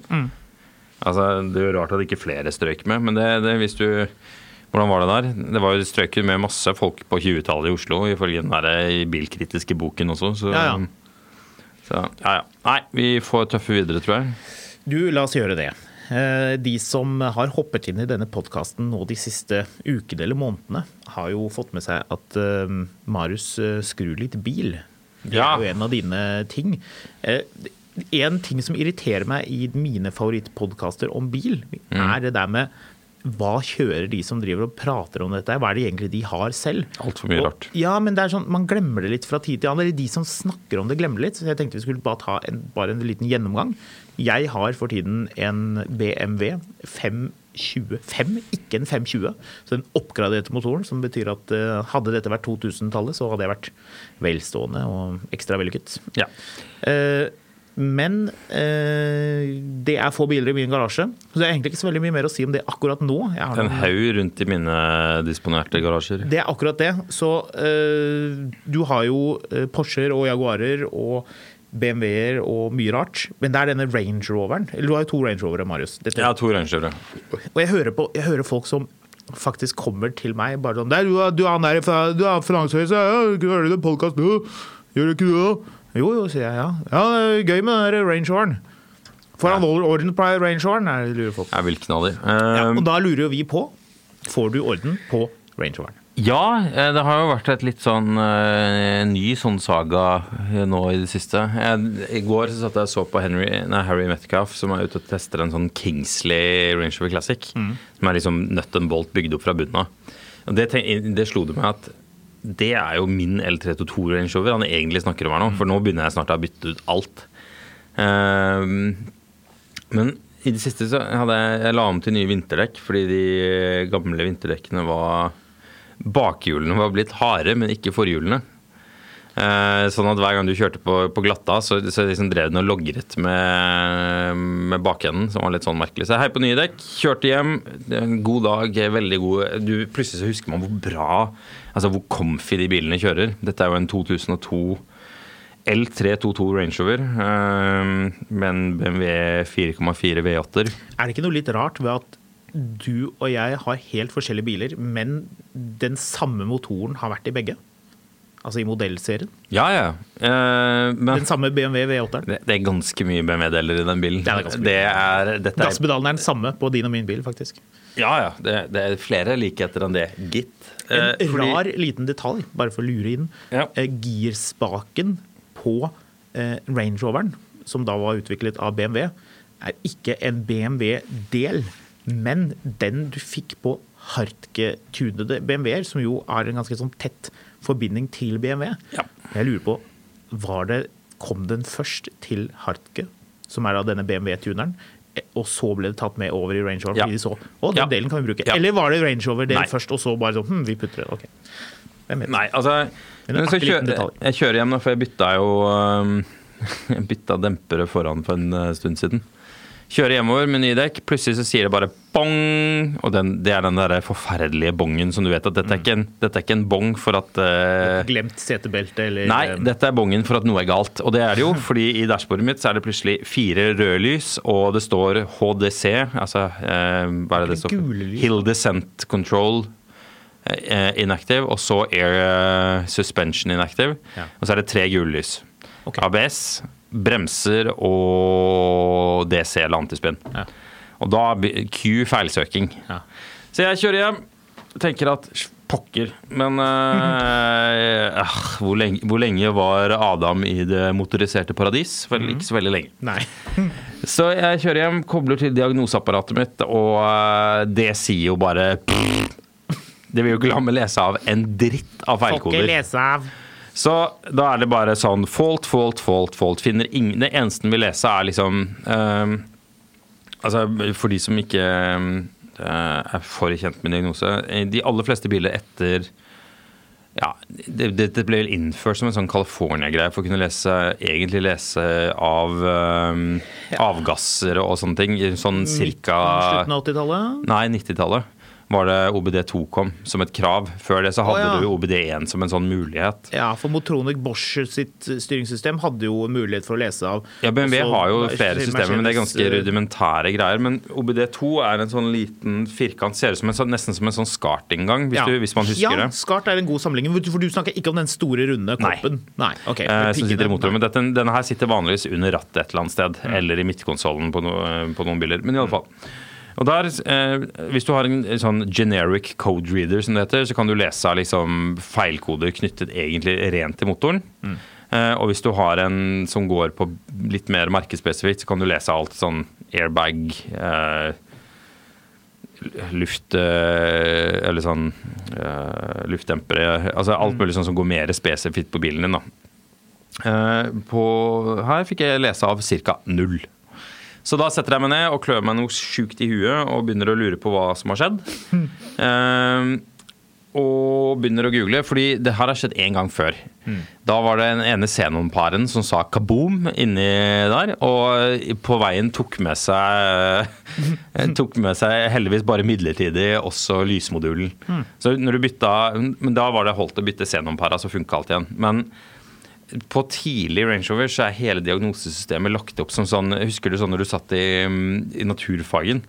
Altså, Det er jo rart at ikke flere strøyk med, men det, det hvis du Hvordan var det der? Det var jo strøket med masse folk på 20-tallet i Oslo, ifølge den der bilkritiske boken også. Så, Ja, ja. Så ja, ja. Nei, vi får tøffe videre, tror jeg. Du, la oss gjøre det. Eh, De som har hoppet inn i denne podkasten nå de siste ukene eller månedene, har jo fått med seg at eh, Marius eh, skrur litt bil. Det Ja. er jo en av dine ting. En ting som irriterer meg i mine favorittpodkaster om bil, er det der med hva kjører de som driver og prater om dette? Hva er det egentlig de har selv? Altfor mye Og- rart. Ja, men det er sånn, man glemmer det litt fra tid til annen. Eller de som snakker om det, glemmer litt. Så jeg tenkte vi skulle bare ta en, bare en liten gjennomgang. Jeg har for tiden en BMW 525, ikke en 520. Så den oppgraderte motoren, som betyr at eh, hadde dette vært 2000-tallet, så hadde jeg vært velstående og ekstra vellykket. Ja. Eh, men eh, det er få biler i min garasje, så det er egentlig ikke så veldig mye mer å si om det akkurat nå. Jeg har En haug rundt i mine disponerte garasjer. det er akkurat det. Så eh, du har jo eh, Porscher og Jaguarer og BMW-er og mye rart. Men det er denne Range Roveren. Eller du har jo to Range Rovere, Marius. Dette, har to Rovere. Og jeg hører, på, jeg hører folk som faktisk kommer til meg bare sånn «Nei, Du, er- du han der fra du er ja, du hører det podkast, du? Gjør du ikke det? Da?» Jo, jo, sier jeg. Ja, ja det er gøy med den der Range Roveren. Får han orden på Range Roveren? Er det lurer folk. Jeg vil knaller. Ja, Eh, og da lurer jo vi på Får du orden på Range Ja, eh, det har jo vært et litt sånn uh, ny sånn saga nå i det siste. Jeg, I går så satt jeg og så på Henry, nei, Harry Metcalf som er ute og tester en sånn Kingsley Range Rover Classic. Som er liksom nøtt and bolt bygd opp fra bunnen av. Det, det slo det meg at det er jo min L322 Range Rover han egentlig snakker om her nå. For nå begynner jeg snart å ha byttet ut alt. Ehm, men i det siste så hadde jeg, jeg la om til nye vinterdekk fordi de gamle vinterdekkene var Bakhjulene var blitt harde, men ikke forhjulene. Eh, sånn at hver gang du kjørte på, på glatta, så, så liksom drev den og logret med, med bakenden, som var litt sånn merkelig. Så hei på nye dekk, kjørte hjem. En god dag, veldig god du, Plutselig så husker man hvor bra, altså hvor comfy de bilene kjører. Dette er jo en 2002 L322 Range Rover eh, med en BMW 4,4 V8-er. Er det ikke noe litt rart ved at du og jeg har helt forskjellige biler, men den samme motoren har vært i begge? Altså i modellserien. Ja, ja. Eh, men Den samme BMW V8-eren. det, det er ganske mye BMW-deler i den bilen. Det er ganske mye. Er, er, Gasspedalen er den samme på din og min bil, faktisk. ja, ja. Det, det er flere likheter enn det, gitt. En Eh, fordi- rar liten detalj, bare for å lure inn. Ja. Eh, Girspaken på eh, Range Roveren, som da var utviklet av BMW, er ikke en BMW-del, men den du fikk på Hartke-tunede BMW-er, som jo har en ganske sånn tett forbinding til BMW. Ja. Jeg lurer på, var det kom den først til Hartke, som er da denne BMW-tuneren. eh, Og så ble det tatt med over i Range Rover. Ja. fordi de så, å, den Ja. delen kan vi bruke. Ja. Eller var det Range Rover-delen først, og så bare sånn hm, vi putter det. Ok. Hvem vet? Nei, altså Men en så kjø- Jeg kjører hjem, nå, for jeg bytta jo *laughs* Jeg bytta dempere foran for en uh, stund siden. Kjører hjemover med nye dekk, plutselig så sier det bare bong! Og den, det er den der forferdelige bongen som du vet at dette er ikke en, er ikke en bong for at uh, Glemt setebelte eller Nei, eh, dette er bongen for at noe er galt. Og det er det jo, *laughs* fordi i dashbordet mitt så er det plutselig fire røde lys, og det står HDC, altså uh, hva er det det står? Hill Descent Control inactive, og så Air Suspension inactive. Ja. Og så er det tre gule lys. Okay. ABS, bremser og DC eller antispinn. Ja. Og da Q feilsøking. Ja. Så jeg kjører hjem. Tenker at pokker. Men øh, øh, hvor, lenge, hvor lenge var Adam i det motoriserte paradis? Vel, ikke så veldig lenge. *laughs* Så jeg kjører hjem, kobler til diagnoseapparatet mitt, og øh, det sier jo bare Det vil jo ikke la meg lese av en dritt av Får ikke lese av. Så da er det bare sånn fault, fault, fault, fault. Finner ingen, det eneste den vil lese, er liksom ehm, Altså, for de som ikke eh, er for kjent med diagnose eh, De aller fleste biler etter ja, det, det, ble vel innført som en sånn California-greie for å kunne lese, egentlig lese av ehm, avgasser og sånne ting. Sånn cirka Slutten av 80-tallet? Nei, 90-tallet var det OBD2 kom som et krav. Før det så hadde oh, ja. du OBD1 som en sånn mulighet. Ja, for Motronic Bosch sitt styringssystem hadde jo mulighet for å lese av. Ja, BMW Også har jo flere systemer, men det er ganske rudimentære greier. Men OBD2 er en sånn liten firkant, ser ut som en, sånn- nesten som en sånn SCART-inngang, hvis, Ja. hvis man husker ja, det. Skart er en god sammenligning, for du snakker ikke om den store, runde Nei. koppen. Nei. ok. Eh, som sitter i motoren, men dette, Denne her sitter vanligvis under rattet et eller annet sted, Mm. eller i midtkonsollen på, no, på noen biler. Men i alle fall. Og der, eh, Hvis du har en sånn generic code reader, som det heter, så kan du lese av liksom feilkoder knyttet egentlig rent til motoren. Mm. Eh, og hvis du har en som går på litt mer markedsspesifikt, så kan du lese alt sånn airbag eh, Luft eh, Eller sånn eh, luftdempere. Altså alt mulig sånn som går mer spesifikt på bilen din. da. Eh, på, her fikk jeg lese av ca. null. Så da setter jeg meg ned og klør meg noe sjukt i huet og begynner å lure på hva som har skjedd. Uh, *laughs* og begynner å google, fordi det her har skjedd én gang før. Da var det en ene Xenon-paren som sa kaboom inni der, og på veien tok med seg *laughs* Tok med seg heldigvis bare midlertidig også lysmodulen. Så når du bytta Men da var det holdt å bytte Xenon-para, så funka alt igjen. Men på tidlig Range Rover så er hele diagnosesystemet lagt opp som sånn Husker du sånn når du satt i, mm, i naturfagen,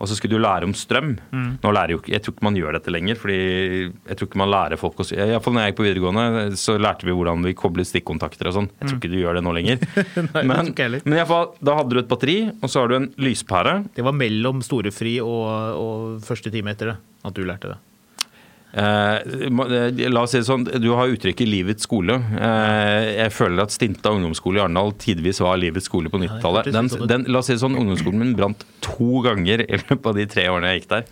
og så skulle du lære om strøm? Nå lærer jo ikke Jeg tror ikke man gjør dette lenger, fordi jeg tror ikke man lærer folk å Iallfall når jeg gikk på videregående, så lærte vi hvordan vi koblet stikkontakter og sånn. Jeg tror ikke du gjør det nå lenger. *laughs* det men men i alle fall, da hadde du et batteri, og så har du en lyspære. Det var mellom storefri og, og første time etter det at du lærte det. Eh, eh, la oss si det sånn, Du har uttrykket 'livets skole'. Eh, jeg føler at Stinta ungdomsskole i Arendal tidvis var livets skole på 90-tallet. Den, ut som det. den, la oss si det sånn, Ungdomsskolen min brant to ganger i løpet av de tre årene jeg gikk der.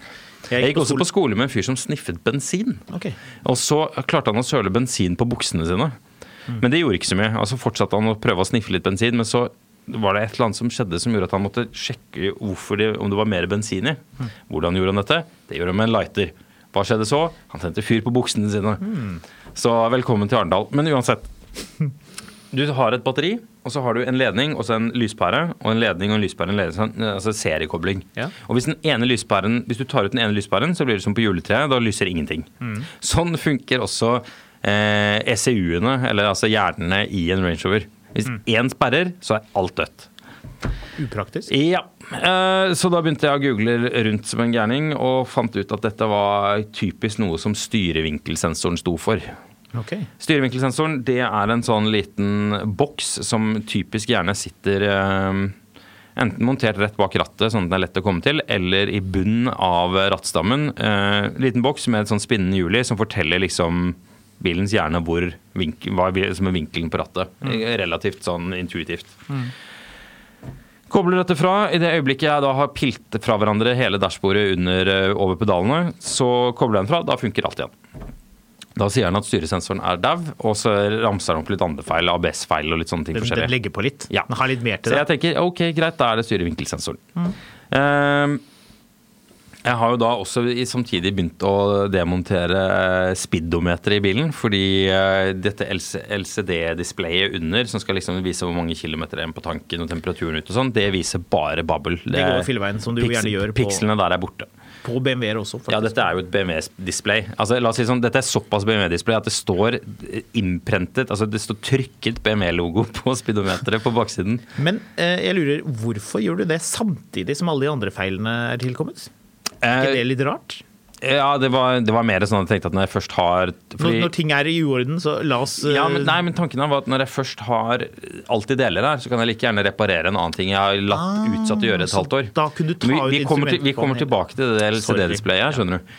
Jeg gikk også på skole med en fyr som sniffet bensin. Okay. Og så klarte han å søle bensin på buksene sine. Men det gjorde ikke så mye. Altså fortsatte han å prøve å sniffe litt bensin, men så var det et eller annet som skjedde som gjorde at han måtte sjekke det, om det var mer bensin i. Hvordan gjorde han dette? Det gjorde han med en lighter. Hva skjedde så? Han tente fyr på buksene sine. Så velkommen til Arendal. Men uansett. Du har et batteri, og så har du en ledning og så en lyspære. Og en ledning og en lyspære, en ledning, altså seriekobling. Ja. Og hvis, den ene lyspæren, hvis du tar ut den ene lyspæren, så blir det som på juletreet. Da lyser ingenting. Sånn funker også eh, ECU-ene, eller altså hjernene i en Range Rover. Hvis én sperrer, så er alt dødt. Upraktisk. Ja, eh, Så da begynte jeg å google rundt som en gærning, og fant ut at dette var typisk noe som styrevinkelsensoren sto for. Ok. Styrevinkelsensoren det er en sånn liten boks som typisk gjerne sitter eh, enten montert rett bak rattet, sånn at den er lett å komme til, eller i bunnen av rattstammen. Eh, liten boks med et sånn spinnende hjul i som forteller liksom bilens hjerne hvor hva som er vinkelen på rattet. Relativt sånn intuitivt. Kobler dette fra. I det øyeblikket jeg da har pilt fra hverandre hele dashbordet under, eh, over pedalene, så kobler jeg den fra. Da funker alt igjen. Da sier han at styresensoren er dau, og så ramser han opp litt andre feil, ABS-feil og litt sånne ting Den, den legger på litt. Ja. Den har litt mer Så til jeg tenker ok, greit, da er det styrevinkelsensoren. Eh, jeg har jo da også i- samtidig begynt å demontere speedometeret i bilen. Fordi eh, dette LCD-displayet under, som skal liksom vise hvor mange kilometer det er på tanken og temperaturen ute og sånn, det viser bare babbel. Det går filleveien, som du gjerne gjør på- Pikslene der er borte. På BMW-er også, faktisk. Ja, dette er jo et BMW-display. Altså, la oss si sånn, Dette er såpass BMW-display at det står innprentet, altså det står trykket BMW-logo *laughs* på speedometeret på baksiden. Men eh, jeg lurer, hvorfor gjør du det samtidig som alle de andre feilene er tilkommet? Er ikke Eh, det litt rart? Ja, det var, det var mer sånn at jeg tenkte at når jeg først har Når, fordi, når ting er i uorden, så la oss uh... ja, men, Nei, men tanken var at når jeg først har alt i deler her, så kan jeg like gjerne reparere en annen ting jeg har latt utsatt å gjøre et Ah, halvt år. da kunne du ta vi, ut vi, kommer til, vi kommer tilbake til det Sorry. LCD-displayet her, skjønner du.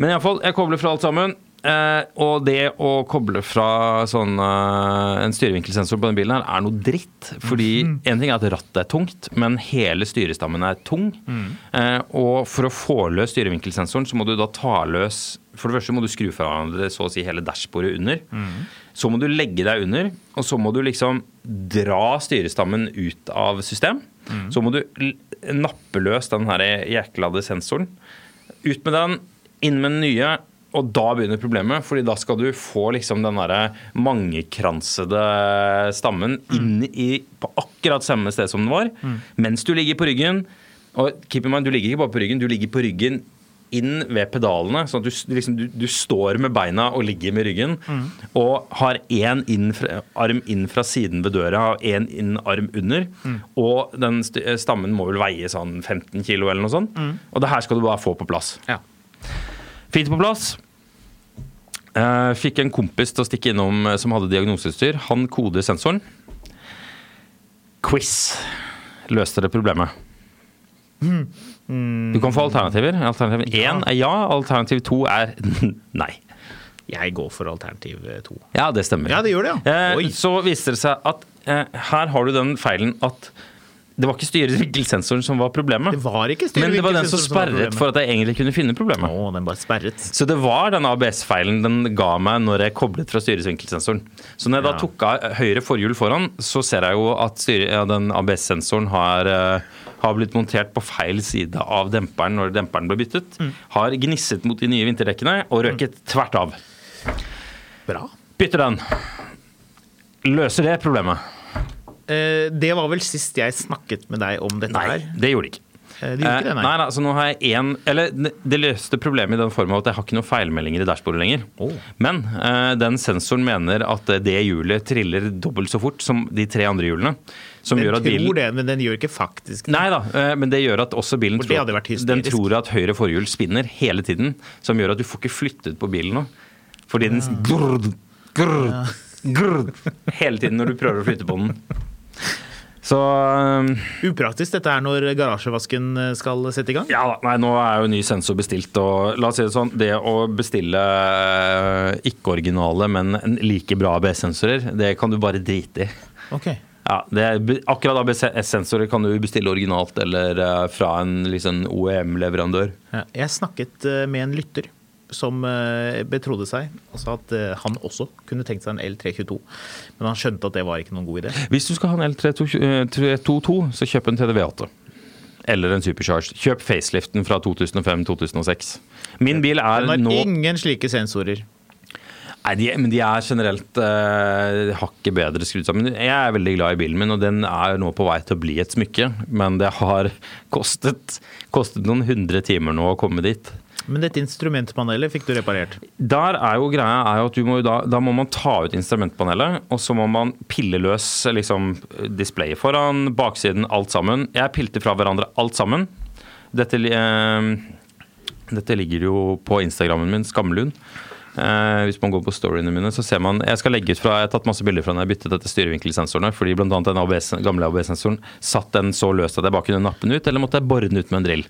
Men iallfall, jeg kobler fra alt sammen. Eh, og det å koble fra sånn, eh, en styrevinkelsensor på den bilen her er noe dritt. Fordi Mhm. en ting er at rattet er tungt, men hele styrestammen er tung. Mm. Eh, og for å få løs styrevinkelsensoren, så må du da ta løs For det første må du skru fra hverandre så å si hele dashbordet under. Mm. Så må du legge deg under, og så må du liksom dra styrestammen ut av system. Mhm. Så må du nappe løs den her jæklade sensoren. Ut med den, inn med den nye. Og da begynner problemet, fordi da skal du få liksom den derre mangekransede stammen inn i på akkurat samme sted som den var, mens du ligger på ryggen. Og keep in mind, du ligger ikke bare på ryggen, du ligger på ryggen inn ved pedalene. Sånn at du, liksom, du, du står med beina og ligger med ryggen. Og har én arm inn fra siden ved døra og én inn arm under. Og den stammen må vel veie sånn 15 kilo eller noe sånt. Og det her skal du bare få på plass. Ja. Fint på plass. Eh, fikk en kompis til å stikke innom eh, som hadde diagnoseutstyr. Han koder sensoren. Quiz løste det problemet. Du kan få alternativer. Alternativ én er ja, alternativ to er nei. Jeg går for alternativ eh, to. Ja, det stemmer. Ja, det gjør det, ja. Eh, så viste det seg at eh, her har du den feilen at det var ikke styrevinkelsensoren som var problemet. Det var ikke Men det var den som sperret som for at jeg egentlig kunne finne problemet. Å, den bare sperret. Så det var den ABS-feilen den ga meg når jeg koblet fra styresvinkelsensoren. Så når jeg da tok av høyre forhjul foran, så ser jeg jo at styre, ja, den ABS-sensoren har, uh, har blitt montert på feil side av demperen når demperen ble byttet. Mm. Har gnisset mot de nye vinterdekkene og røket tvert av. Bra. Bytter den. Løser det problemet? Eh, det var vel sist jeg snakket med deg om dette Nei, her. det gjorde de ikke. De det gjorde ikke det, nei. nei. nei, så nå har jeg en, Eller det- løste problemet i den form at jeg har ikke noen feilmeldinger i dashbordet lenger. Oh. Men eh, den sensoren mener at eh, det hjulet triller dobbelt så fort som de tre andre hjulene. Som Den gjør at tror bilen det, men den gjør ikke faktisk det. Nei da, eh, men det gjør at også bilen tror, den tror at høyre forhjul spinner hele tiden. Som gjør at du får ikke flyttet på bilen nå. Fordi den grrr, grrr, grrr, hele tiden når du prøver å flytte på den. Så um, Upraktisk dette er når garasjevasken eh, skal sette i gang. Ja da, nei, nå er jo ny sensor bestilt, og la oss si det sånn, det å bestille eh, ikke-originale, men like bra ABS-sensorer, det kan du bare drite i. Okay. Ja, det er, akkurat ABS-sensorer kan du bestille originalt eller eh, fra en liksom, OEM-leverandør. Ja, Jeg snakket med en lytter som eh, betrodde seg og sa at eh, han også kunne tenkt seg en L322, men han skjønte at det var ikke noen god idé. Hvis du skal ha en L322, så kjøp en TDV8. Eller en Supercharge. Kjøp faceliften fra 2005-2006. Min bil er nå Den har ingen slike sensorer. Nei, de, men de er generelt uh, hakket bedre skrudd sammen. Jeg er veldig glad i bilen min, og den er nå på vei til å bli et smykke. Men det har kostet, kostet noen hundre timer nå å komme dit. Men dette instrumentpanelet fikk du reparert. Der er jo greia er at må da, da må man ta ut instrumentpanelet, og så må man pille løs liksom, displayet foran, baksiden, alt sammen. Jeg pilte fra hverandre alt sammen. Dette, eh, dette ligger jo på Instagrammen min, Skamlund. Eh, hvis man går på storyene mine, så ser man Jeg skal legge ut fra Jeg har tatt masse bilder fra når jeg byttet dette styrevinkelsensorene. Fordi annet den ABS, gamle ABS-sensoren satt den så løst at jeg bare kunne nappe den ut, eller måtte jeg bore den ut med en drill.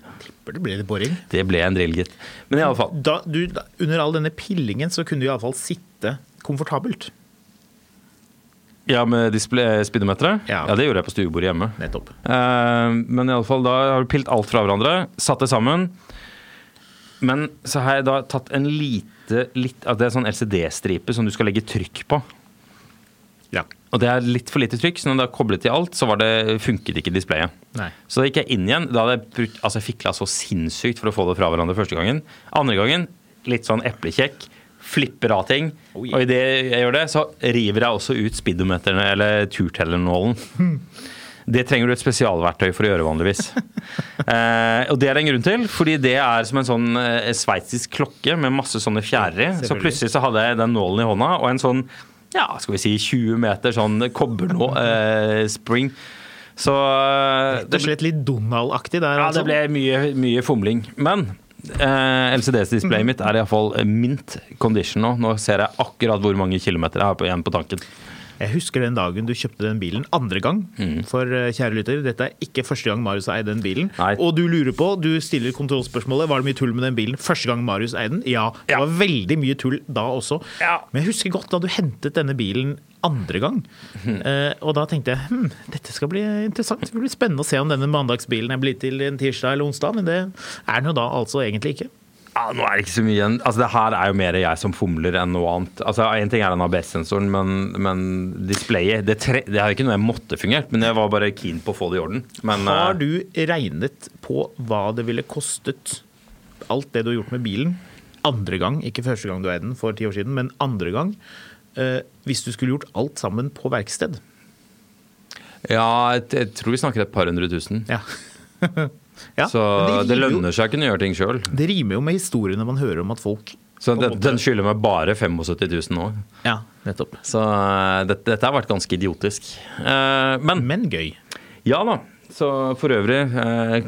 Det ble det boring. Det ble en drill, gitt. Men i alle fall. Da, du, da, under all denne pillingen så kunne du iallfall sitte komfortabelt. Ja, med speedometeret? Ja. Ja. det gjorde jeg på stuebordet hjemme. Nettopp. Eh, men i alle fall, da har du pilt alt fra hverandre, satt det sammen. Men så har jeg da tatt en liten lite litt, at Det er sånn LCD-stripe som du skal legge trykk på. Ja. Og det er litt for lite trykk, så når det er koblet til alt, så var det, funket ikke displayet. Nei. Så da gikk jeg inn igjen. Da hadde jeg brukt, altså jeg fikla så sinnssykt for å få det fra hverandre første gangen. Andre gangen litt sånn eplekjekk. Flipper av ting. Oi. Og idet jeg gjør det, så river jeg også ut speedometerne, eller turtellernålen. *laughs* Det trenger du et spesialverktøy for å gjøre vanligvis. *laughs* eh, og det er det en grunn til, fordi det er som en sånn eh, sveitsisk klokke med masse sånne fjærer i. Så plutselig så hadde jeg den nålen i hånda, og en sånn ja, skal vi si 20 meter sånn kobbernå eh, spring. Så eh, Rett og slett litt Donald-aktig der, ja, altså. det ble mye, mye fomling. Men eh, LCD-displayet mitt er iallfall mint condition nå. Nå ser jeg akkurat hvor mange kilometer jeg har igjen på tanken. Jeg husker den dagen du kjøpte den bilen andre gang. Mm. For eh, kjære lytter, dette er ikke første gang Marius eier den bilen. Nei. Og du lurer på, du stiller kontrollspørsmålet, var det mye tull med den bilen første gang Marius eide den? Ja, det Ja. var veldig mye tull da også. Ja. Men jeg husker godt da du hentet denne bilen andre gang. Mm. Uh, og da tenkte jeg hm, dette skal bli interessant. Det blir spennende å se om denne mandagsbilen er blitt til en tirsdag eller onsdag, men det er den jo da altså egentlig ikke. Ja, nå er det ikke så mye igjen. Altså, det her er jo mer jeg som fomler enn noe annet. Altså, En ting er den ABS-sensoren, men, men displayet det, tre, det er ikke noe jeg måtte fungert, men jeg var bare keen på å få det i orden. Men Har eh, du regnet på hva det ville kostet alt det du har gjort med bilen, andre gang, ikke første gang du eide den for ti år siden, men andre gang, eh, hvis du skulle gjort alt sammen på verksted? ja, jeg, jeg tror vi snakker et par hundre tusen. Ja. *laughs* ja så det, det, lønner seg å kunne gjøre ting sjøl. Det rimer jo med historiene man hører om at folk Så den, den skylder meg bare 75 000 nå. Ja, nettopp. Så det, dette, har vært ganske idiotisk. Eh, men Men gøy. Ja da. Så for øvrig, eh,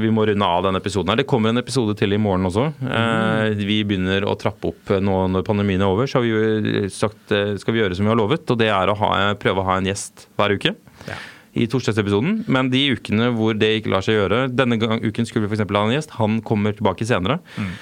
vi må runde av denne episoden. her. Det kommer en episode til i morgen også. Eh, vi begynner å trappe opp nå når pandemien er over. Så har vi jo sagt eh, skal vi gjøre som vi har lovet, og det er å ha, prøve å ha en gjest hver uke. Ja. I torsdagsepisoden. Men de ukene hvor det ikke lar seg gjøre Denne uken skulle vi f.eks. ha en gjest. Han kommer tilbake senere. Eh,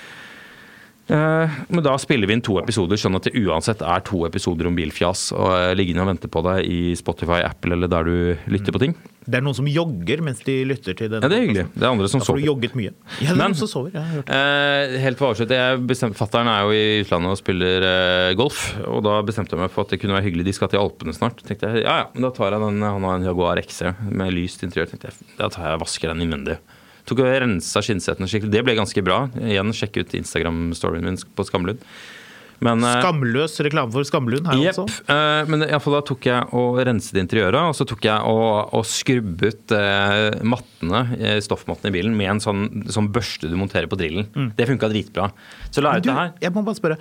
men da spiller vi inn to episoder, sånn at det uansett er to episoder om bilfjas og eh, liggende og venter på deg i Spotify, Apple eller der du lytter på ting. Det er noen som jogger mens de lytter til den. Ja, det er hyggelig. Det er andre som Da får du sover. jogget mye. Ja, det er Men- *laughs* som sover. Jeg har hørt. Eh, helt for avslutt, jeg Fatteren er jo i utlandet og spiller eh, golf. Og da bestemte jeg meg for at det kunne være hyggelig. De skal til Alpene snart. tenkte jeg, ja ja, men Da tar jeg den, han har en Jaguar XC med lyst interiør. tenkte jeg, Da tar jeg og vasker den innvendig. Tok og rensa skinnsetene skikkelig. Det ble ganske bra. Igjen, sjekk ut Instagram-storyen min på Skamlund. Men, eh, Skamløs reklame for Skamlund her, Jepp. altså. eh, men i alle fall da tok jeg og renset interiøret, og så tok jeg og, og skrubbet eh, mattene, stoffmattene i bilen med en sånn, sånn børste du monterer på drillen. Det funka dritbra. Så la Mm. Jeg ut det her. jeg må bare spørre.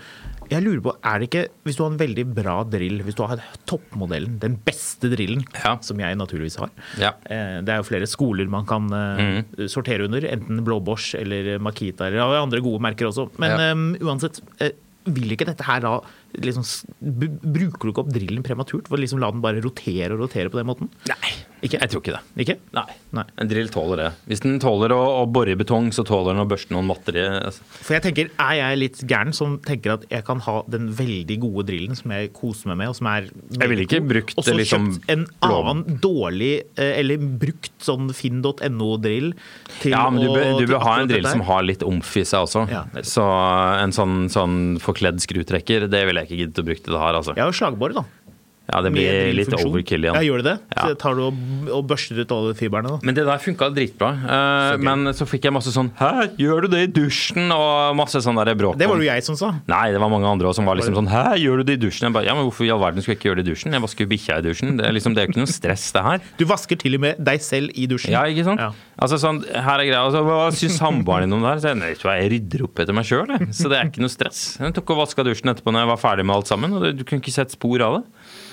Jeg lurer på, er det ikke, Hvis du har en veldig bra drill, hvis du har toppmodellen, den beste drillen, Ja. som jeg naturligvis har Ja. eh, Det er jo flere skoler man kan Mm. sortere under, enten Blå Bosch eller Makita eller andre gode merker også. Men Ja. um, uansett, vil ikke dette her da liksom, Bruker du ikke opp drillen prematurt? For å liksom la den bare rotere og rotere på den måten? Nei, Ikke? jeg tror ikke det. Ikke? Nei. Nei. En drill tåler det. Hvis den tåler å, å bore i betong, så tåler den å børste noen matter i. Altså. For jeg tenker, Er jeg litt gæren som tenker at jeg kan ha den veldig gode drillen som jeg koser meg med? og som er Jeg ville ikke brukt Og så liksom kjøpt en blå- annen dårlig, eh, eller brukt sånn finn.no-drill til Ja, men du bør, du bør ha en drill som har litt omf i seg også. Ja, så en sånn, sånn forkledd skrutrekker, det ville jeg ikke giddet å bruke til det her, altså. Jeg har jo slagbor, da. Ja, det blir litt funksjon. overkill igjen. Ja, gjør det det? Ja. Så tar du og, og børster ut alle fibrene, da? Men det der funka dritbra. Eh, Så men så fikk jeg masse sånn Hæ, gjør du det i dusjen? Og masse sånn der bråk. Det var det jo jeg som sa. Nei, det var mange andre også som var liksom sånn Hæ, gjør du det i dusjen? Jeg bare, ja, men hvorfor i all verden skulle jeg ikke gjøre det i dusjen? Jeg vasker jo bikkja i dusjen. Det er liksom, det er jo ikke noe stress, det her. Du vasker til og med deg selv i dusjen. Ja, ikke sant? Ja. Altså sånn, her er greia, altså, Hva syns samboeren din om det her? Så jeg, nei, jeg rydder opp etter meg sjøl, så det er ikke noe stress. Jeg tok og vaska dusjen etterpå når jeg var ferdig med alt sammen, og du kunne ikke sett spor av det.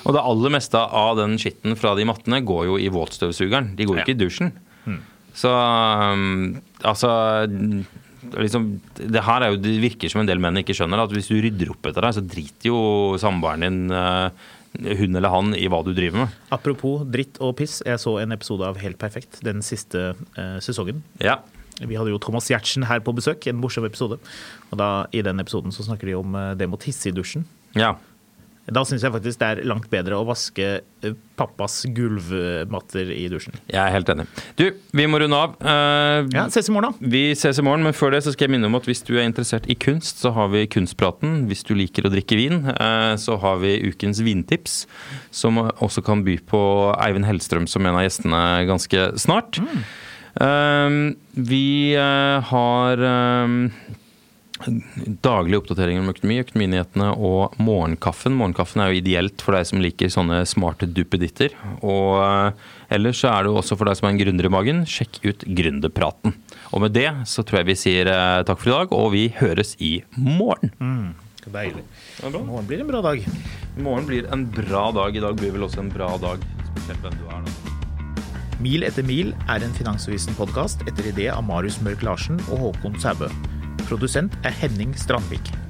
Og det aller meste av den skitten fra de mattene går jo i våtstøvsugeren. De går jo ikke i dusjen. Så um, altså liksom, det her er jo, det virker som en del menn ikke skjønner at hvis du rydder opp etter deg, så driter jo samboeren din, eh, hun eller han, i hva du driver med. Apropos dritt og piss. Jeg så en episode av Helt perfekt den siste eh, sesongen. Ja. Vi hadde jo Thomas Giertsen her på besøk, en morsom episode. Og da, I den episoden så snakker de om eh, det mot hisse i dusjen. ja. Da syns jeg faktisk det er langt bedre å vaske eh, pappas gulvmatter i dusjen. Jeg er helt enig. Du, vi må runde av. Uh, Ja, Ses i morgen, da. Vi ses i morgen, men før det så skal jeg minne om at hvis du er interessert i kunst, så har vi Kunstpraten. Hvis du liker å drikke vin, uh, så har vi ukens vintips, som også kan by på Eivind Hellstrøm som en av gjestene ganske snart. Eh, vi eh, har daglige oppdateringer om økonomi, økonominyhetene og morgenkaffen. Morgenkaffen er jo ideelt for deg som liker sånne smarte duppeditter. Og eh, ellers så er det jo også for deg som er en gründer i magen, sjekk ut Gründerpraten. Og med det så tror jeg vi sier eh, takk for i dag, og vi høres i morgen. Deilig. Det er. Morgen blir en bra dag. I morgen blir en bra dag. I dag blir vel også en bra dag. Spesielt hvem du er, nå. Mil etter mil er en Finansavisen-podkast etter idé av Marius Mørk Larsen og Håkon Sæbø. Produsent er Henning Strandvik.